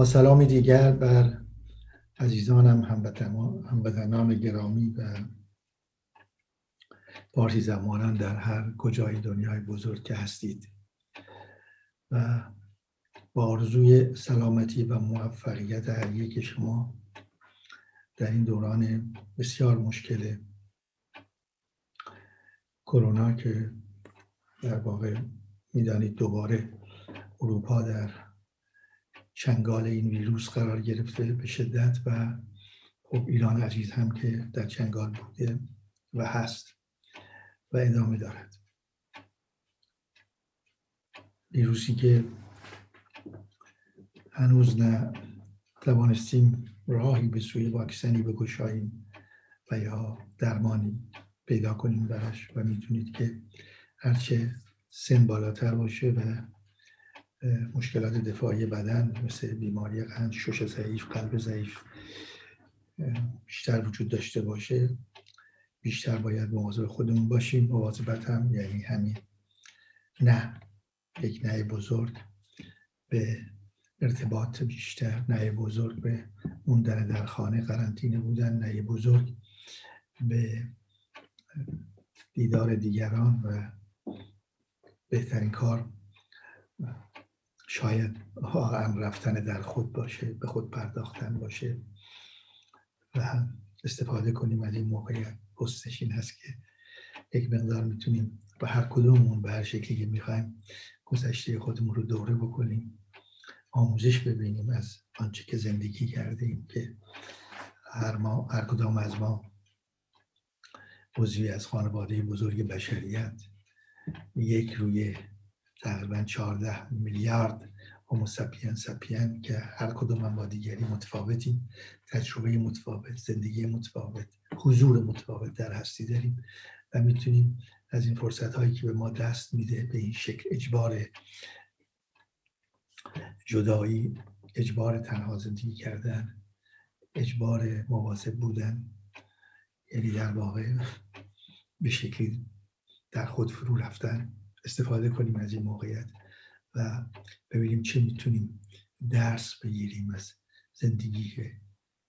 با سلام دیگر بر عزیزانم هموطنان گرامی و پارتی زمانان در هر کجای دنیای بزرگ که هستید. و با آرزوی سلامتی و موفقیت هر یک شما در این دوران بسیار مشکل کرونا که در واقع می‌دانید دوباره اروپا در چنگال این ویروس قرار گرفته به شدت و خب ایران عزیز هم که در چنگال بوده و هست و ادامه دارد. ویروسی که هنوز نه توانستیم راهی به سوی واکسنی بگشاییم و یا درمانی پیدا کنیم براش و می‌تونید که هرچه سن بالاتر باشه و مشکلات دفاعی بدن مثل بیماری قند شش ضعیف قلب ضعیف بیشتر وجود داشته باشه. بیشتر باید مواظب خودمون باشیم مواظبت هم یعنی همین. نه یک نه بزرگ به ارتباط بیشتر نه بزرگ به موندن در خانه قرنطینه بودن نه بزرگ به دیدار دیگران و بهترین کار شاید واقعا رفتن در خود باشه به خود پرداختن باشه و استفاده کنیم از این موقعیت پستش این هست که یک مقدار می‌تونیم به هر کدوممون به هر شکلی که می‌خوایم گذشته خودمون رو دوره بکنیم آموزش ببینیم از آنچه که زندگی کردیم که هر, ما، هر کدام از ما عضوی از خانواده بزرگ بشریت یک روی تقریبا 14 میلیارد هومو سپین سپین که هر کدوم هم با دیگری متفاوتیم. تجربه متفاوت زندگی متفاوت حضور متفاوت در هستی داریم و می‌تونیم از این فرصت هایی که به ما دست میده به این شکل اجبار جدایی اجبار تنها زندگی کردن اجبار مواظب بودن یعنی در واقع به شکلی در خود فرو رفتن استفاده کنیم از این موقعیت. و ببینیم چه می‌تونیم درس بگیریم از زندگی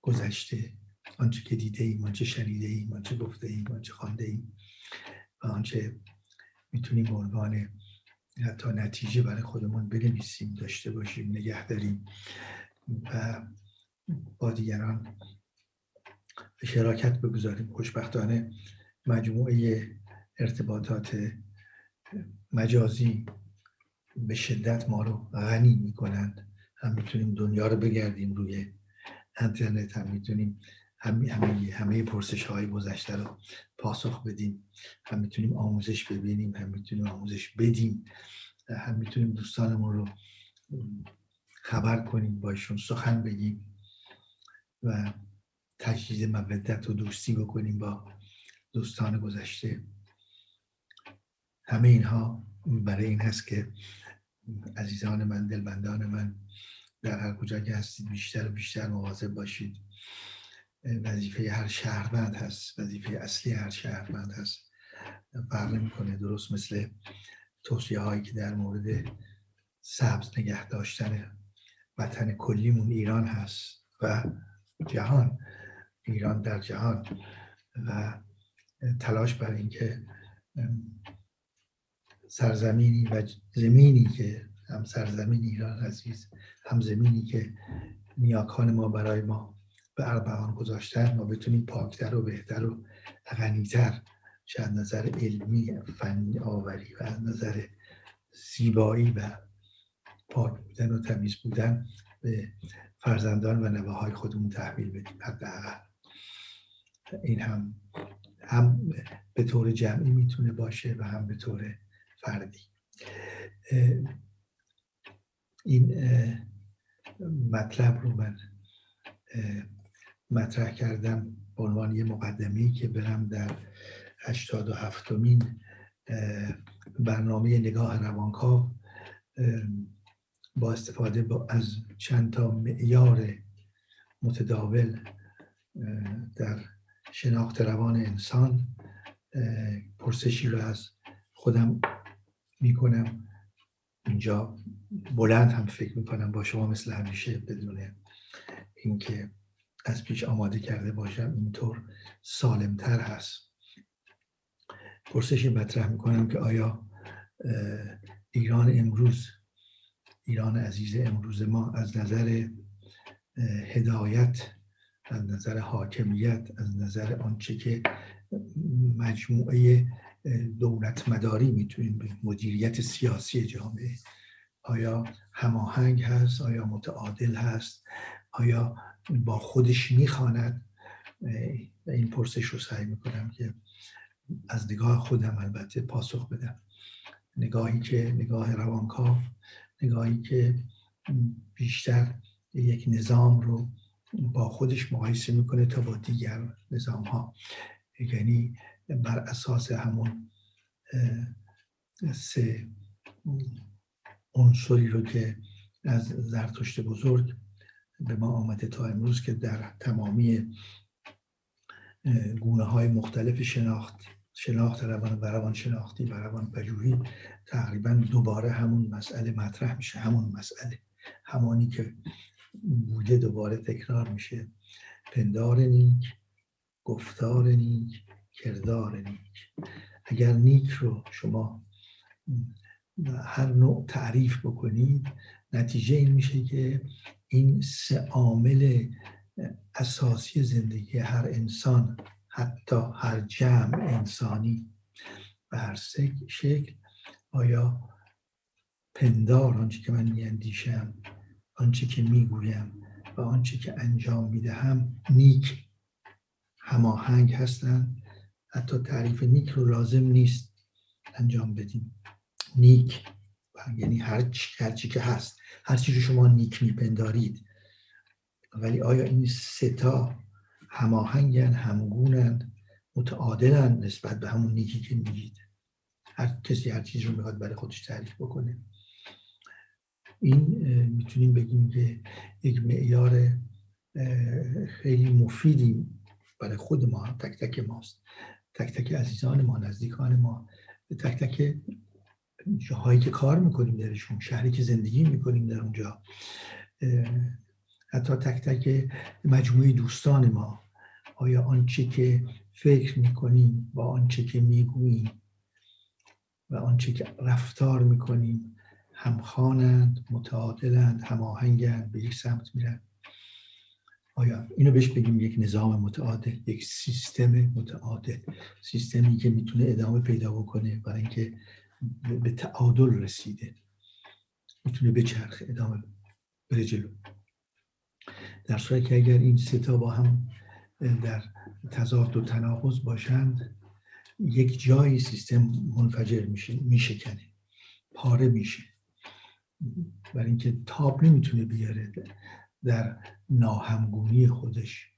گذشته آنچه که دیده ایم آنچه شنیده ایم آنچه گفته ایم آنچه خوانده ایم و آنچه می‌تونیم به عنوان حتی نتیجه برای خودمون بنویسیم داشته باشیم نگه داریم و با دیگران شراکت بگذاریم. خوشبختانه مجموعه ارتباطات مجازی به شدت ما رو غنی می‌کنند. هم می‌تونیم دنیا رو بگردیم روی اینترنت هم می‌تونیم همه همه, همه پرسش های گذشته رو پاسخ بدیم. هم می‌تونیم آموزش ببینیم هم می‌تونیم آموزش بدیم. هم می‌تونیم دوستانمون رو خبر کنیم باشون سخن بگیم و تجدید مودت و دوستی بکنیم با دوستان گذشته. همه اینها برای این هست که عزیزان من دلبندان من در هر کجا که هستید بیشتر و بیشتر مواظب باشید. وظیفه هر شهروند هست وظیفه اصلی هر شهروند هست. فرق می‌کنه درست مثل توصیه هایی که در مورد سبز نگه داشتن وطن کلیمون ایران هست و جهان ایران در جهان. و تلاش بر اینکه سرزمینی و زمینی که هم سرزمین ایران عزیز هم زمینی که نیاکان ما برای ما به اربعان گذاشتن ما بتونیم پاکتر و بهتر و غنیتر از نظر علمی فنی آوری و از نظر زیبایی و پاک بودن و تمیز بودن به فرزندان و نوه های خودمون تحویل بدیم حداقل. این هم هم به طور جمعی می‌تونه باشه و هم به طور فردی. این مطلب رو من مطرح کردم به عنوان یه مقدمی که برم در 87 مین برنامه نگاه روانکاو با استفاده از چند تا معیار متداول در شناخت روان انسان پرسشی رو از خودم می‌کنم. اینجا بلند هم فکر می‌کنم با شما مثل همیشه بدون اینکه از پیش آماده کرده باشم اینطور سالمتر هست. پرسشی مطرح می‌کنم که آیا ایران امروز ایران عزیز امروز ما از نظر هدایت از نظر حاکمیت از نظر آنچه که مجموعه دولت مداری می‌تونیم به مدیریت سیاسی جامعه. آیا هماهنگ هست؟ آیا متعادل هست؟ آیا با خودش می‌خواند؟ این پرسش رو سعی می‌کنم که از نگاه خودم البته پاسخ بدم. نگاهی که نگاه روانکاو نگاهی که بیشتر یک نظام رو با خودش مقایسه می‌کنه تا با دیگر نظام ها یعنی بر اساس همون سه عنصری رو که از زرتشت بزرگ به ما آمده تا امروز که در تمامی گونه های مختلف شناخت شناخت روان و شناختی و روان پژوهی تقریبا دوباره همون مسئله مطرح میشه همون مسئله. همانی که بوده دوباره تکرار میشه. پندار نیک گفتار نیک کردار نیک. اگر نیک رو شما هر نوع تعریف بکنید نتیجه این میشه که این سه عامل اساسی زندگی هر انسان حتی هر جمع انسانی به هر شکل آیا پندار آنچه که من میاندیشم آنچه که می‌گویم و آنچه که انجام می‌دهم نیک هماهنگ هستند؟ حتی تعریف نیک رو لازم نیست انجام بدیم. نیک یعنی هر چی, که هست هر چی شما نیک میپندارید. ولی آیا این ستا هماهنگن همگونند متعادلن نسبت به همون نیکی که میگید؟ هر کسی هر چیز رو می‌خواد برای خودش تعریف بکنه. این می‌تونیم بگیم که یک معیار خیلی مفیدی برای خود ما تک تک ماست. تک تک عزیزان ما نزدیکان ما تک تک جاهایی که کار می‌کنیم درشون شهری که زندگی می‌کنیم در اونجا. حتی تک تک مجموعه دوستان ما. آیا آنچه که فکر می‌کنیم با آنچه که می‌گوییم و آنچه که رفتار می‌کنیم همخوانند متعادلند هماهنگند به یک سمت میرن آیا اینو بهش بگیم یک نظام متعادل یک سیستم متعادل سیستمی که می‌تونه ادامه پیدا بکنه برای اینکه به تعادل رسیده. می‌تونه بچرخه ادامه بره جلو. در صورت که اگر این ستا با هم در تضاد و تناقض باشند یک جایی سیستم منفجر میشه میشکنه پاره میشه. برای اینکه تاب نمی‌تونه بیاره. در ناهمگونی خودش.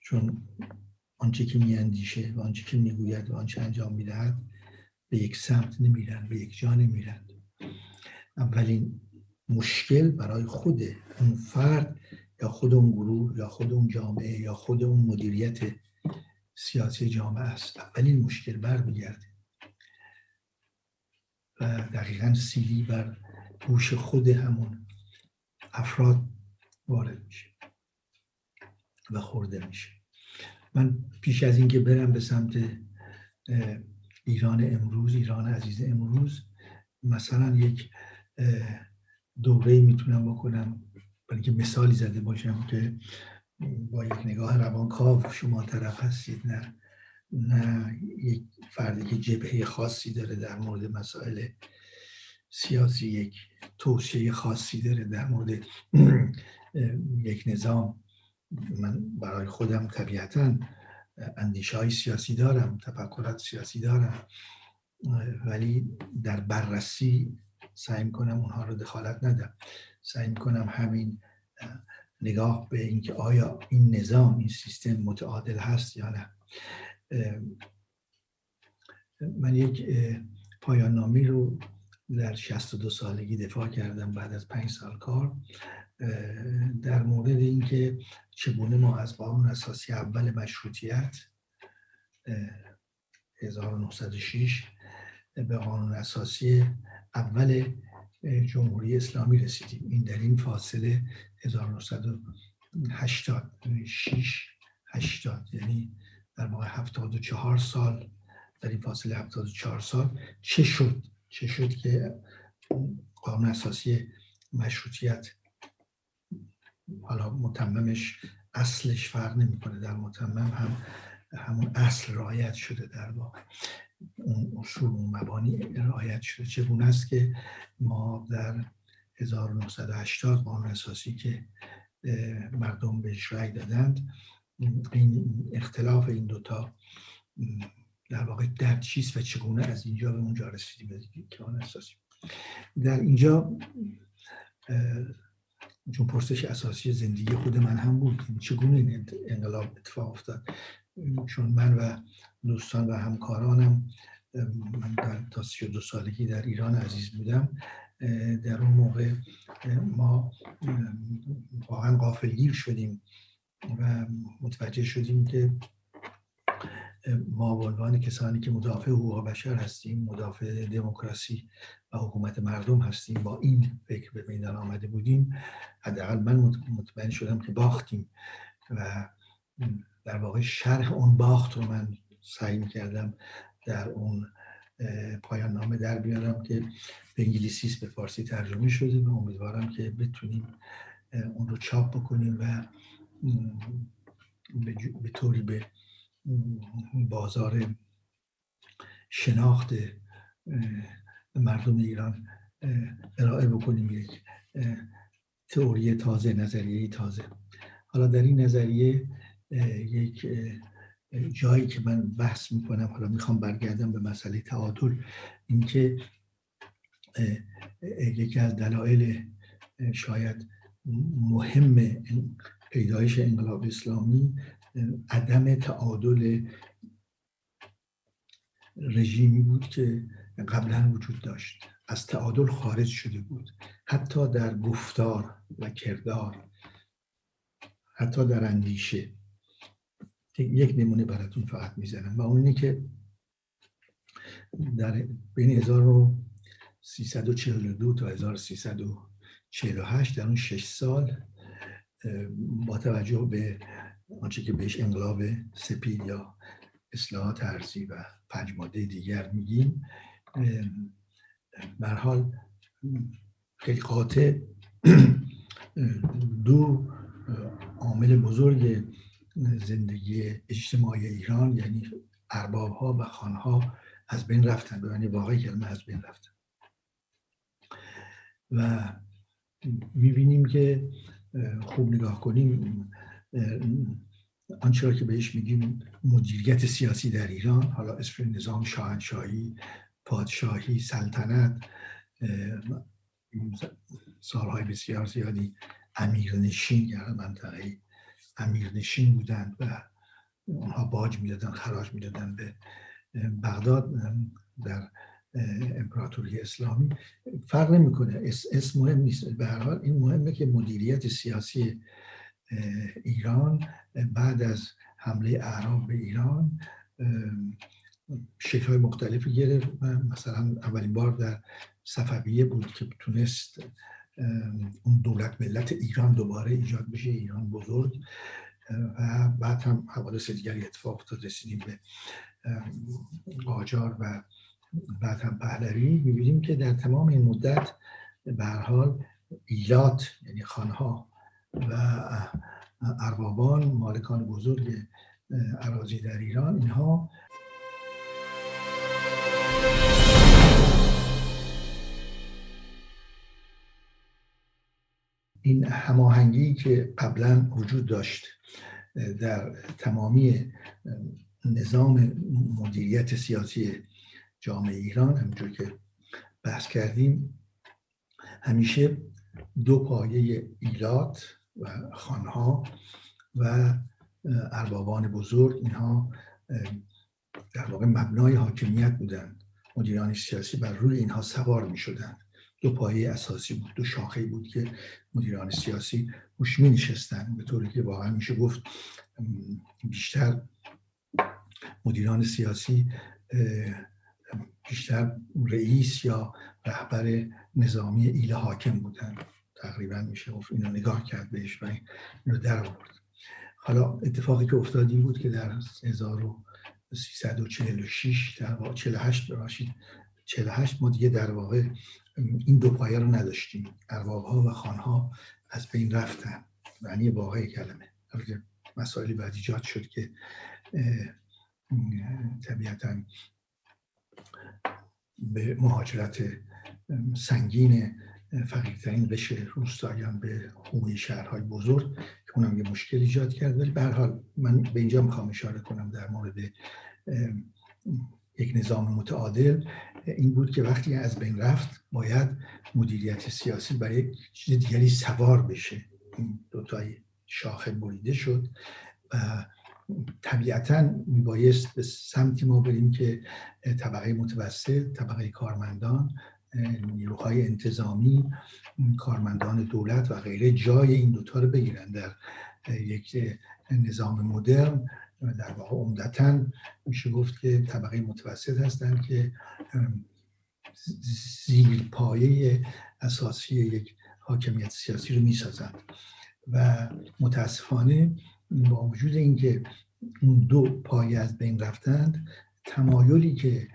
چون آنچه که میاندیشه و آنچه که می‌گوید و آنچه انجام می‌دهد به یک سمت نمیرن به یک جا نمیرن. اولین مشکل برای خود اون فرد یا خود اون گروه یا خود اون جامعه یا خود اون مدیریت سیاسی جامعه است. اولین مشکل برمیگرده. و دقیقا سیلی بر گوش خود همون افراد وارد میشه و خورده میشه. من پیش از اینکه برم به سمت ایران امروز ایران عزیز امروز مثلا یک دوره می‌تونم بکنم برای اینکه مثالی زده باشم که با یک نگاه روانکاو شما طرف هستید نه نه یک فردی که جبهه خاصی داره در مورد مسائل سیاسی یک توصیه خاصی داره در مورد یک نظام. من برای خودم طبیعتا اندیشه های سیاسی دارم تفکرات سیاسی دارم ولی در بررسی سعی کنم اونها رو دخالت ندم. سعی کنم همین نگاه به اینکه آیا این نظام این سیستم متعادل هست یا نه. من یک پایان نامی رو در 62 سالگی دفاع کردم بعد از پنج سال کار. در مورد اینکه چگونه ما از قانون اساسی اول مشروطیت 1906 به قانون اساسی اول جمهوری اسلامی رسیدیم. این در این فاصله 1986 80 یعنی در واقع 74 سال در این فاصله 74 سال چه شد؟ چه شد که قانون اساسی مشروطیت حالا متممش اصلش فرق نمی‌کنه در متمم هم همون اصل رعایت شده در واقع اون اصول اون مبانی رعایت شده. چگونه است که ما در 1980 قانون اساسی که مردم بهش رأی دادند این اختلاف این دوتا در واقع در چیست و چگونه از اینجا به اونجا رسیدیم؟ به قانون اساسی در اینجا چون پرسش اساسی زندگی خود من هم بود چگونه این انقلاب اتفاق افتاد؟ چون من و دوستان و همکارانم من در تا سی دو سالگی در ایران عزیز بودم در اون موقع ما واقعا غافلگیر شدیم و متوجه شدیم که ما به عنوان کسانی که مدافع حقوق بشر هستیم مدافع دموکراسی و حکومت مردم هستیم با این فکر به میدان آمده بودیم حداقل من مطمئن شدم که باختیم و در واقع شرح اون باخت رو من سعی کردم در اون پایان نامه در بیارم که به انگلیسی به فارسی ترجمه شده و امیدوارم که بتونیم اون رو چاپ بکنیم و به طوری به بازار شناخت مردم ایران ارائه بکنیم یک تئوری تازه نظریه تازه. حالا در این نظریه یک جایی که من بحث می‌کنم حالا می‌خوام برگردم به مسئله تعادل اینکه یکی از دلایل شاید مهم پیدایش انقلاب اسلامی عدم تعادل رژیمی بود که قبلا وجود داشت. از تعادل خارج شده بود. حتی در گفتار و کردار حتی در اندیشه. یک نمونه براتون فقط می‌زنم و اون اینه که در بین 1342 تا 1348 در اون شش سال با توجه به آنچه که بهش انقلاب سپید یا اصلاحات ارزی و پنج ماده دیگر میگیم به حال خیلی قاطع دو عامل بزرگ زندگی اجتماعی ایران یعنی ارباب ها و خانها از بین رفتن به معنی واقعی کلمه از بین رفتن. و می‌بینیم که خوب نگاه کنیم آنچه که بهش میگیم مدیریت سیاسی در ایران حالا اسم نظام شاهنشاهی پادشاهی سلطنت سالهای بسیار زیادی امیرنشین یا منطقه امیرنشین بودند و اونها باج می‌دادن خراج می‌دادن به بغداد در امپراتوری اسلامی. فرق نمی‌کنه اسم مهم نیست. به هر حال این مهمه که مدیریت سیاسی ایران بعد از حمله اعراب به ایران شکل های مختلفی گرفت مثلا اولین بار در صفویه بود که تونست اون دولت ملت ایران دوباره ایجاد بشه ایران بزرگ. و بعد هم حوادث دیگری اتفاق افتاد رسیدیم به قاجار و بعد هم پهلوی. می‌بینیم که در تمام این مدت به حال ایلات یعنی خانها و اربابان مالکان بزرگ عراضی در ایران اینها این هماهنگی که قبلا وجود داشت در تمامی نظام مدیریت سیاسی جامعه ایران همونجور که بحث کردیم همیشه دو پایه ایلات و خانها و اربابان بزرگ اینها در واقع مبنای حاکمیت بودند. مدیران سیاسی بر روی اینها سوار می شدند دو پایه اساسی بود دو شاخه بود که مدیران سیاسی روش می نشستن به طوری که واقعا میشه گفت بیشتر مدیران سیاسی بیشتر رئیس یا رهبر نظامی ایل حاکم بودن تقریبا میشه گفت اینو نگاه کرد بهش و اینو در آورد. حالا اتفاقی که افتاد این بود که در 1346 در واقع 48 ببخشید 48 ما دیگه در واقع این دو پایه رو نداشتیم. ارباب ها و خان ها از بین رفتن. معنی واقعی کلمه. مسائلی بعد ایجاد شد که طبیعتا به مهاجرت سنگین فقیرترین قشر روستاییان به حومه شهرهای بزرگ که اونم یه مشکل ایجاد کرد. ولی به حال من به اینجا می‌خوام اشاره کنم در مورد یک نظام متعادل. این بود که وقتی از بین رفت باید مدیریت سیاسی برای یک چیز دیگری سوار بشه. این دوتای شاخه بریده شد و طبیعتا میبایست به سمتی ما بریم که طبقه متوسط طبقه کارمندان نیروهای انتظامی کارمندان دولت و غیره جای این دوتا رو بگیرن در یک نظام مدرن. در واقع عمدتا میشه گفت که طبقه متوسط هستند که زیر پایه اساسی یک حاکمیت سیاسی رو می‌سازند و متاسفانه با وجود اینکه اون دو پایه از بین رفتند تمایلی که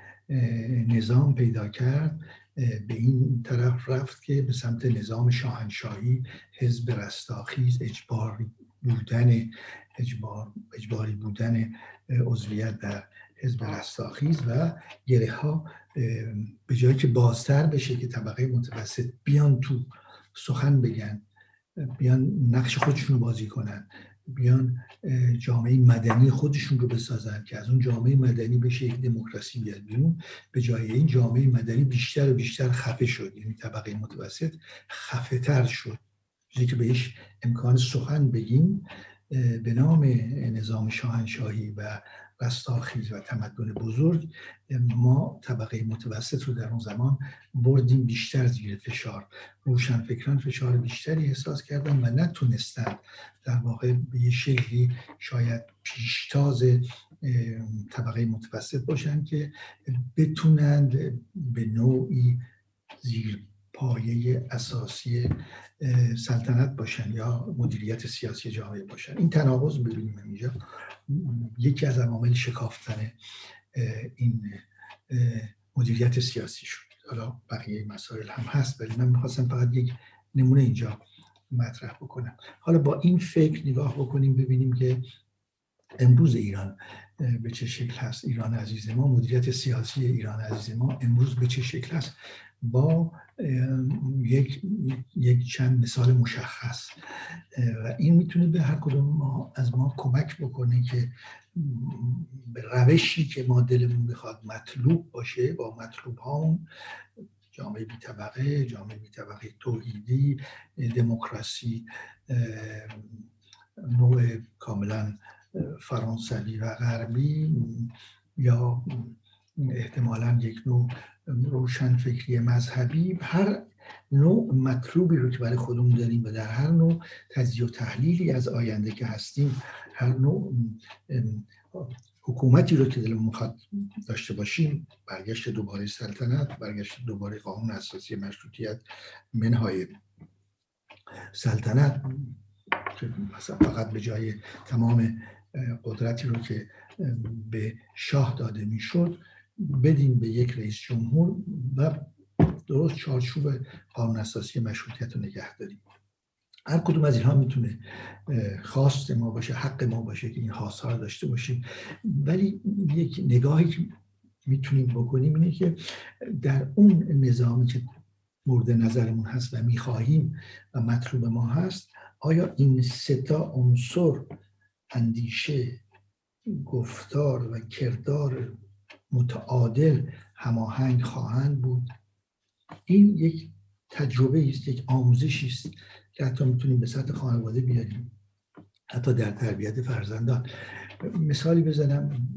نظام پیدا کرد به این طرف رفت که به سمت نظام شاهنشاهی حزب رستاخیز اجباری بودن اجبار، اجباری بودن عضویت در حزب رستاخیز و گره ها به جایی که بازتر بشه که طبقه متوسط بیان تو سخن بگن بیان نقش خودشون رو بازی کنن. بیان جامعه مدنی خودشون رو بسازن که از اون جامعه مدنی بشه یک دموکراسی بیاد بیرون. به جای این جامعه مدنی بیشتر و بیشتر خفه شد. یعنی طبقه متوسط خفه تر شد. چیزی که بهش امکان سخن بگیم. به نام نظام شاهنشاهی و رستاخیز و تمدن بزرگ ما طبقه متوسط رو در اون زمان بردیم بیشتر زیر فشار. روشنفکران فشار بیشتری احساس کردن و نتونستند در واقع به یه شکلی شاید پیشتاز طبقه متوسط باشن که بتونند به نوعی زیر پایه اساسی سلطنت باشن یا مدیریت سیاسی جامعه باشن. این تناقض ببینیم اینجا. یکی از عوامل شکافتن این مدیریت سیاسی شد. حالا بقیه مسائل هم هست ولی من می‌خواستم فقط یک نمونه اینجا مطرح بکنم. حالا با این فکر نگاه بکنیم ببینیم که امروز ایران به چه شکل هست؟ ایران عزیز ما مدیریت سیاسی ایران عزیز ما امروز به چه شکل هست با یک, یک چند مثال مشخص. و این می‌تونه به هر کدوم ما از ما کمک بکنه که روشی که ما دلمون بخواد مطلوب باشه با مطلوب ها جامعه بی طبقه جامعه بی طبقه توحیدی دموکراسی نوع کاملا فرانسوی و غربی یا احتمالا یک نوع روشن فکری مذهبی. هر نوع مطلوبی رو که برای خودمون داریم و در هر نوع تجزیه و تحلیلی از آینده که هستیم هر نوع حکومتی رو که دلمون می‌خواد داشته باشیم برگشت دوباره سلطنت برگشت دوباره قانون اساسی مشروطیت منهای سلطنت مثلا فقط به جای تمام قدرتی رو که به شاه داده می‌شد بدیم به یک رئیس جمهور و درست چارچوب قانون اساسی مشروطیت رو نگه داریم. هر کدوم از اینها می‌تونه خواست ما باشه حق ما باشه که این خواست رو داشته باشیم. ولی یک نگاهی که می‌تونیم بکنیم اینه که در اون نظامی که مورد نظرمون هست و می‌خواهیم و مطلوب ما هست آیا این ستا عنصر اندیشه گفتار و کردار متعادل هماهنگ خواهند بود. این یک تجربه است یک آموزشی است که حتی می‌تونیم به سطح خانواده بیاریم. حتی در تربیت فرزندان. مثالی بزنم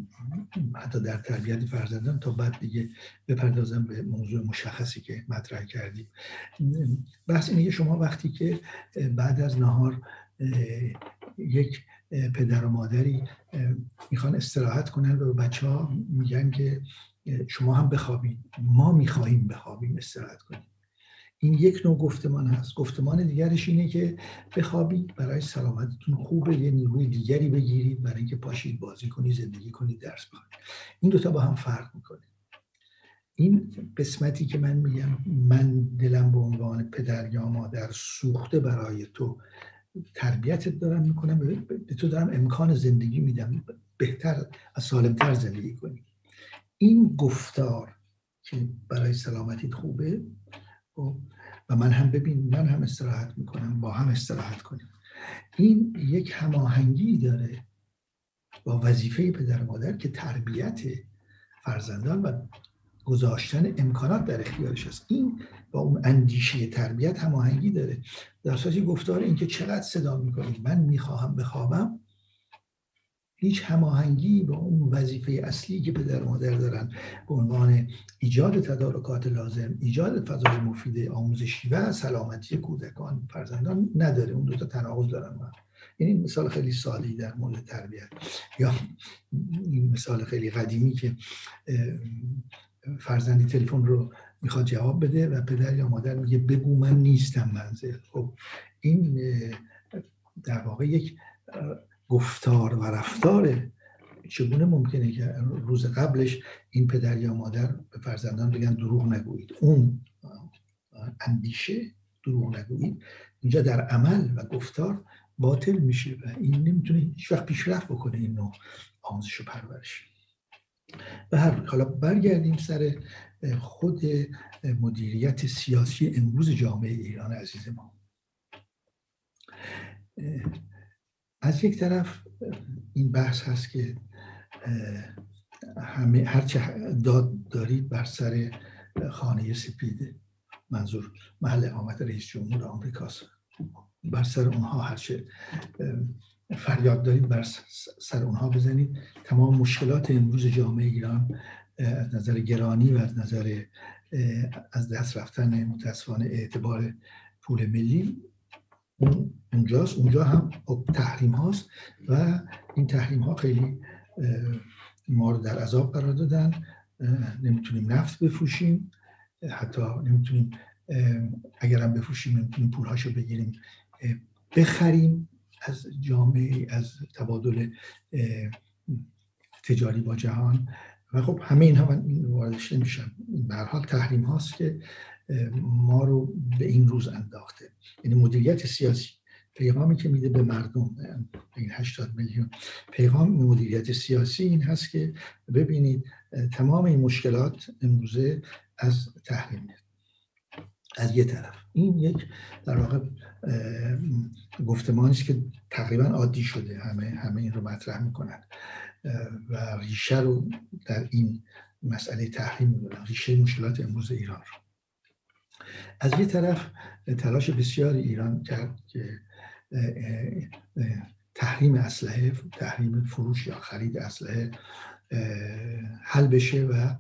حتی در تربیت فرزندان تا بعد دیگه بپردازم به موضوع مشخصی که مطرح کردیم. بحث اینه که شما وقتی که بعد از نهار یک پدر و مادری می‌خوان استراحت کنن و بچه ها میگن که شما هم بخوابید ما می‌خواهیم بخوابیم استراحت کنیم. این یک نوع گفتمان هست. گفتمان دیگرش اینه که بخوابید برای سلامتتون خوبه یه نیروی دیگری بگیرید برای اینکه پاشید بازی کنید زندگی کنید درس بخونید این دوتا با هم فرق می‌کنه. این قسمتی که من میگم من دلم به عنوان پدر یا مادر سوخته برای تو تربیتت دارم می‌کنم به تو دارم امکان زندگی میدم. بهتر از سالمتر زندگی کنی. این گفتار که برای سلامتیت خوبه خب، و من هم ببین من هم استراحت می‌کنم با هم استراحت کنیم. این یک هماهنگی داره با وظیفه پدر مادر که تربیت فرزندان و گذاشتن امکانات در اختیارش است. این با اون اندیشه تربیت هماهنگی داره. در صورتی گفتار اینکه چقدر صدا می‌کنید من می‌خواهم بخوابم هیچ هماهنگی با اون وظیفه اصلی که پدر و مادر دارن به عنوان ایجاد تدارکات لازم ایجاد فضای مفید آموزشی و سلامتی کودکان فرزندان نداره. اون دو تا تناقض دارن من این مثال خیلی سالی در مورد تربیت. یا این مثال خیلی قدیمی که فرزندی تلفن رو می‌خواد جواب بده و پدر یا مادر میگه بگو من نیستم منزل. خب این در واقع یک گفتار و رفتار چگونه ممکنه که روز قبلش این پدر یا مادر به فرزندان بگن دروغ نگویید؟ اون اندیشه دروغ نگویید. اینجا در عمل و گفتار باطل میشه و این نمی‌تونه هیچ وقت پیشرفت بکنه این نوع آموزش و پرورش. و هر حالا برگردیم سر خود مدیریت سیاسی امروز جامعه ایران عزیز ما. از یک طرف این بحث هست که همه هرچه داد دارید بر سر خانه سپیده منظور محل اقامت رئیس جمهور آمریکاست. بر سر اونها هرچه فریاد دارید بر سر اونها بزنید. تمام مشکلات امروز جامعه ایران از نظر گرانی و از نظر از دست رفتن متاسفانه اعتبار پول ملی اونجاست. اونجا هم خب تحریم هاست و این تحریم ها خیلی ما رو در عذاب قرار دادن. نمی‌تونیم نفت بفروشیم. حتی نمی‌تونیم اگرم بفروشیم نمی‌تونیم پولهاشو بگیریم بخریم. از جامعه از تبادل تجاری با جهان. و خب همه اینها من واردش نمیشم. به حال تحریم هاست که ما رو به این روز انداخته. یعنی مدیریت سیاسی. پیغامی که میده به مردم این 80 میلیون. پیغام مدیریت سیاسی این هست که ببینید تمام این مشکلات امروزه از تحریم از یه طرف. این یک در واقع گفتمانی است که تقریبا عادی شده همه همه این رو مطرح می‌کنن. و ریشه رو در این مسئله تحریم می‌دونن ریشه مشکلات امروز ایران رو. از یه طرف تلاش بسیاری ایران کرد که تحریم اسلحه تحریم فروش یا خرید اسلحه حل بشه و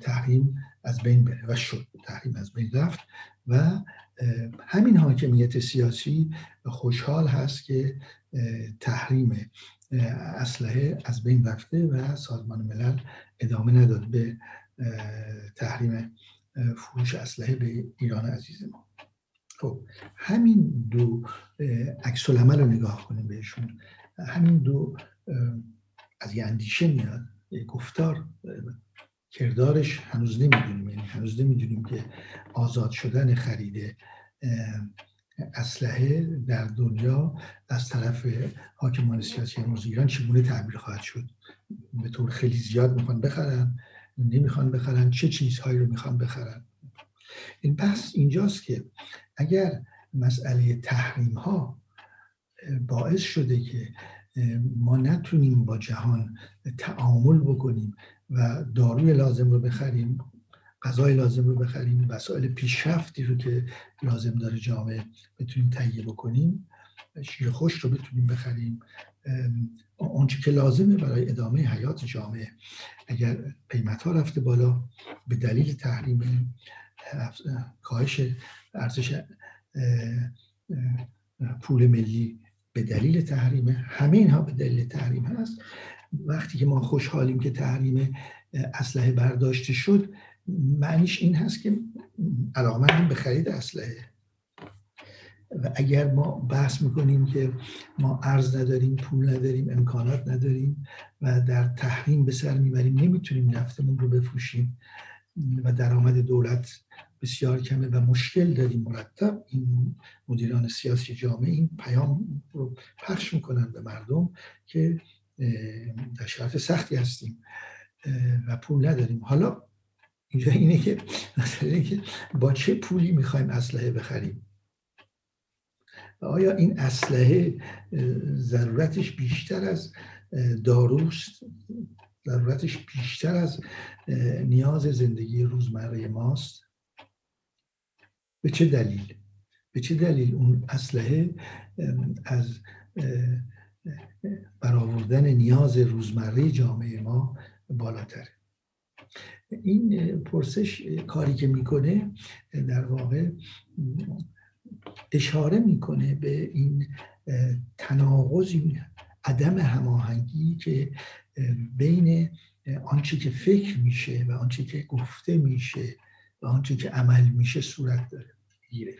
تحریم از بین بره. و شد. تحریم از بین رفت. و همین حاکمیت سیاسی خوشحال هست که تحریم اسلحه از بین رفته و سازمان ملل ادامه نداد به تحریم فروش اسلحه به ایران عزیز ما. خب همین دو عکس العمل رو نگاه کنیم بهشون. همین دو از یه اندیشه میاد گفتار کردارش هنوز نمی‌دونیم. یعنی هنوز نمی‌دونیم که آزاد شدن خرید اسلحه در دنیا از طرف حاکمان سیاسی امروز ایران چگونه تعبیر خواهد شد؟ به طور خیلی زیاد می‌خوان بخرن؟ نمی‌خوان بخرن؟ چه چیزهایی رو می‌خوان بخرن؟ این بحث اینجاست که اگر مسئله تحریم ها باعث شده که ما نتونیم با جهان تعامل بکنیم و داروی لازم رو بخریم غذای لازم رو بخریم وسایل پیشرفتی رو که لازم داره جامعه بتونیم تهیه بکنیم شیر خوش رو بتونیم بخریم. آنچه که لازمه برای ادامه حیات جامعه. اگر قیمت ها رفته بالا به دلیل تحریم کاهش ارزش پول ملی به دلیل تحریم همه اینها به دلیل تحریم هست. وقتی که ما خوشحالیم که تحریم اسلحه برداشته شد معنیش این هست که علاقمندیم به خرید اسلحه. و اگر ما بحث می‌کنیم که ما ارز نداریم پول نداریم امکانات نداریم و در تحریم به سر می‌بریم نمی‌تونیم نفتمون رو بفروشیم و درآمد دولت بسیار کمه و مشکل داریم. مرتب این مدیران سیاسی جامعه این پیام رو پخش می‌کنن به مردم که در شرط سختی هستیم و پول نداریم. حالا اینجا اینه که که با چه پولی می‌خوایم اسلحه بخریم؟ آیا این اسلحه ضرورتش بیشتر از داروست؟ ضرورتش بیشتر از نیاز زندگی روزمره ماست؟ به چه دلیل؟ به چه دلیل اون اسلحه از برآوردن نیاز روزمره جامعه ما بالاتره. این پرسش کاری که می‌کنه در واقع اشاره می‌کنه به این تناقضی عدم هماهنگی که بین آنچه که فکر میشه و آنچه که گفته میشه و آنچه که عمل میشه صورت داره گیره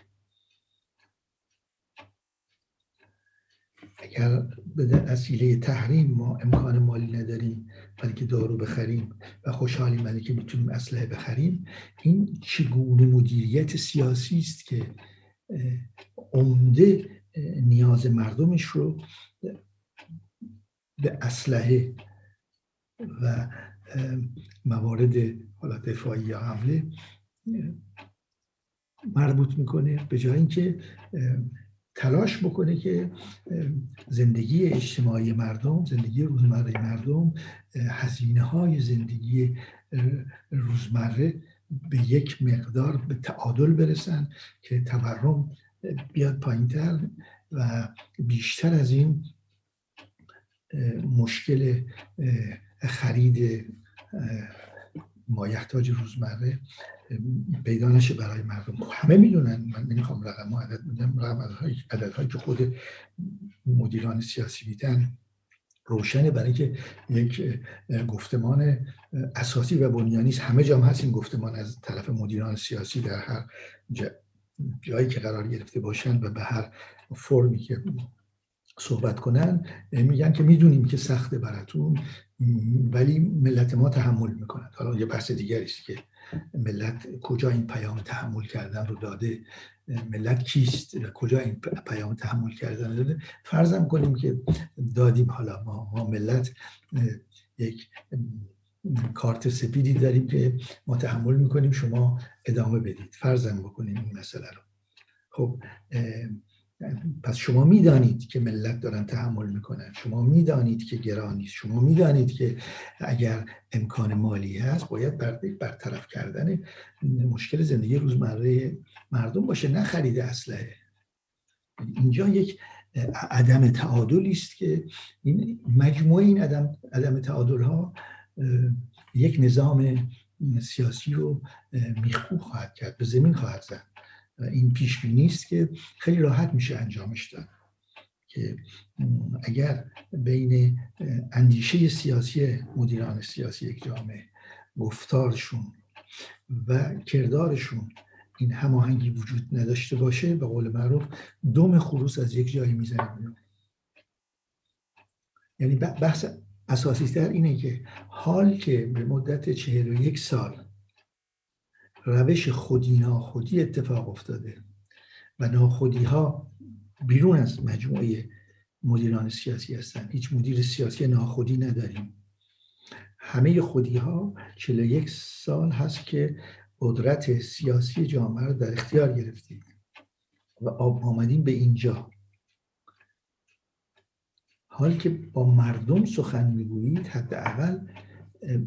اگر به اصیله تحریم ما امکان مالی نداریم ولی که دارو بخریم و خوشحالیم ولی که می‌تونیم اسلحه بخریم این چگونه مدیریت سیاسی است که عمده نیاز مردمش رو به اسلحه و موارد حالا دفاعی یا حمله مربوط می‌کنه. به جای اینکه تلاش بکنه که زندگی اجتماعی مردم زندگی روزمره مردم هزینه های زندگی روزمره به یک مقدار به تعادل برسن که تورم بیاد پایینتر و بیشتر از این مشکل خرید مایحتاج روزمره پیدا نشه برای مردم. همه می‌دونن من نمی‌خوام رقم عدد میدم رقم عددهایی که خود مدیران سیاسی میدن روشنه برای که یک گفتمان اساسی و بنیانی همه جام هست این گفتمان از طرف مدیران سیاسی در هر جایی که قرار گرفته باشند و به هر فرمی که صحبت کنن میگن که می‌دونیم که سخته براتون ولی ملت ما تحمل می‌کنند حالا یه بحث دیگری است که ملت کجا این پیام تحمل کردن رو داده؟ ملت کیست و کجا این پیام تحمل کردن داده؟ فرضم کنیم که دادیم حالا ما, ما ملت یک کارت سپیدی داریم که ما تحمل می‌کنیم شما ادامه بدید. فرضم بکنیم این مسئله رو. خب پس شما می‌دانید که ملت دارن تحمل می‌کنن. شما می‌دانید که گرانی شما می‌دانید که اگر امکان مالی هست باید برطرف کردن مشکل زندگی روزمره مردم باشه نه خرید اسلحه. اینجا یک عدم تعادلی است که این مجموعه این عدم عدم تعادل ها یک نظام سیاسی رو میخکوب خواهد کرد به زمین خواهد زد. این پیش بینی است که خیلی راحت میشه انجامش داد که اگر بین اندیشه سیاسی مدیران سیاسی یک جامعه گفتارشون و کردارشون این هماهنگی وجود نداشته باشه به قول معروف دوم خروس از یک جایی می‌زنه یعنی بحث اساسی تر اینه که حال که به مدت چهل و یک سال روش خودی ناخودی اتفاق افتاده و ناخودی ها بیرون از مجموعه مدیران سیاسی هستن. هیچ مدیر سیاسی ناخودی نداریم. همه خودی ها 41 سال هست که قدرت سیاسی جامعه رو در اختیار گرفتید و آمدیم به اینجا. حال که با مردم سخن می‌گویید حداقل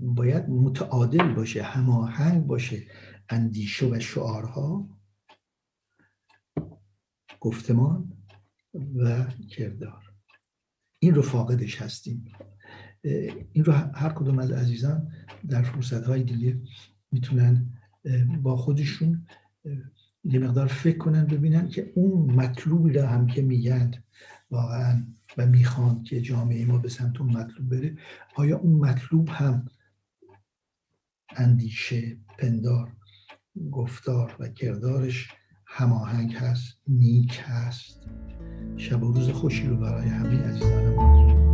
باید متعادل باشه هماهنگ باشه. اندیشه و شعارها گفتمان و کردار. این رو فاقدش هستیم. این رو هر کدوم از عزیزان در فرصت های دیگه می‌تونن با خودشون یه مقدار فکر کنن ببینن که اون مطلوبی را هم که میگن واقعا و می‌خوان که جامعه ما به سمت اون مطلوب بره آیا اون مطلوب هم اندیشه پندار گفتار و کردارش هماهنگ هست نیک هست. شب و روز خوشی رو برای همه عزیزانم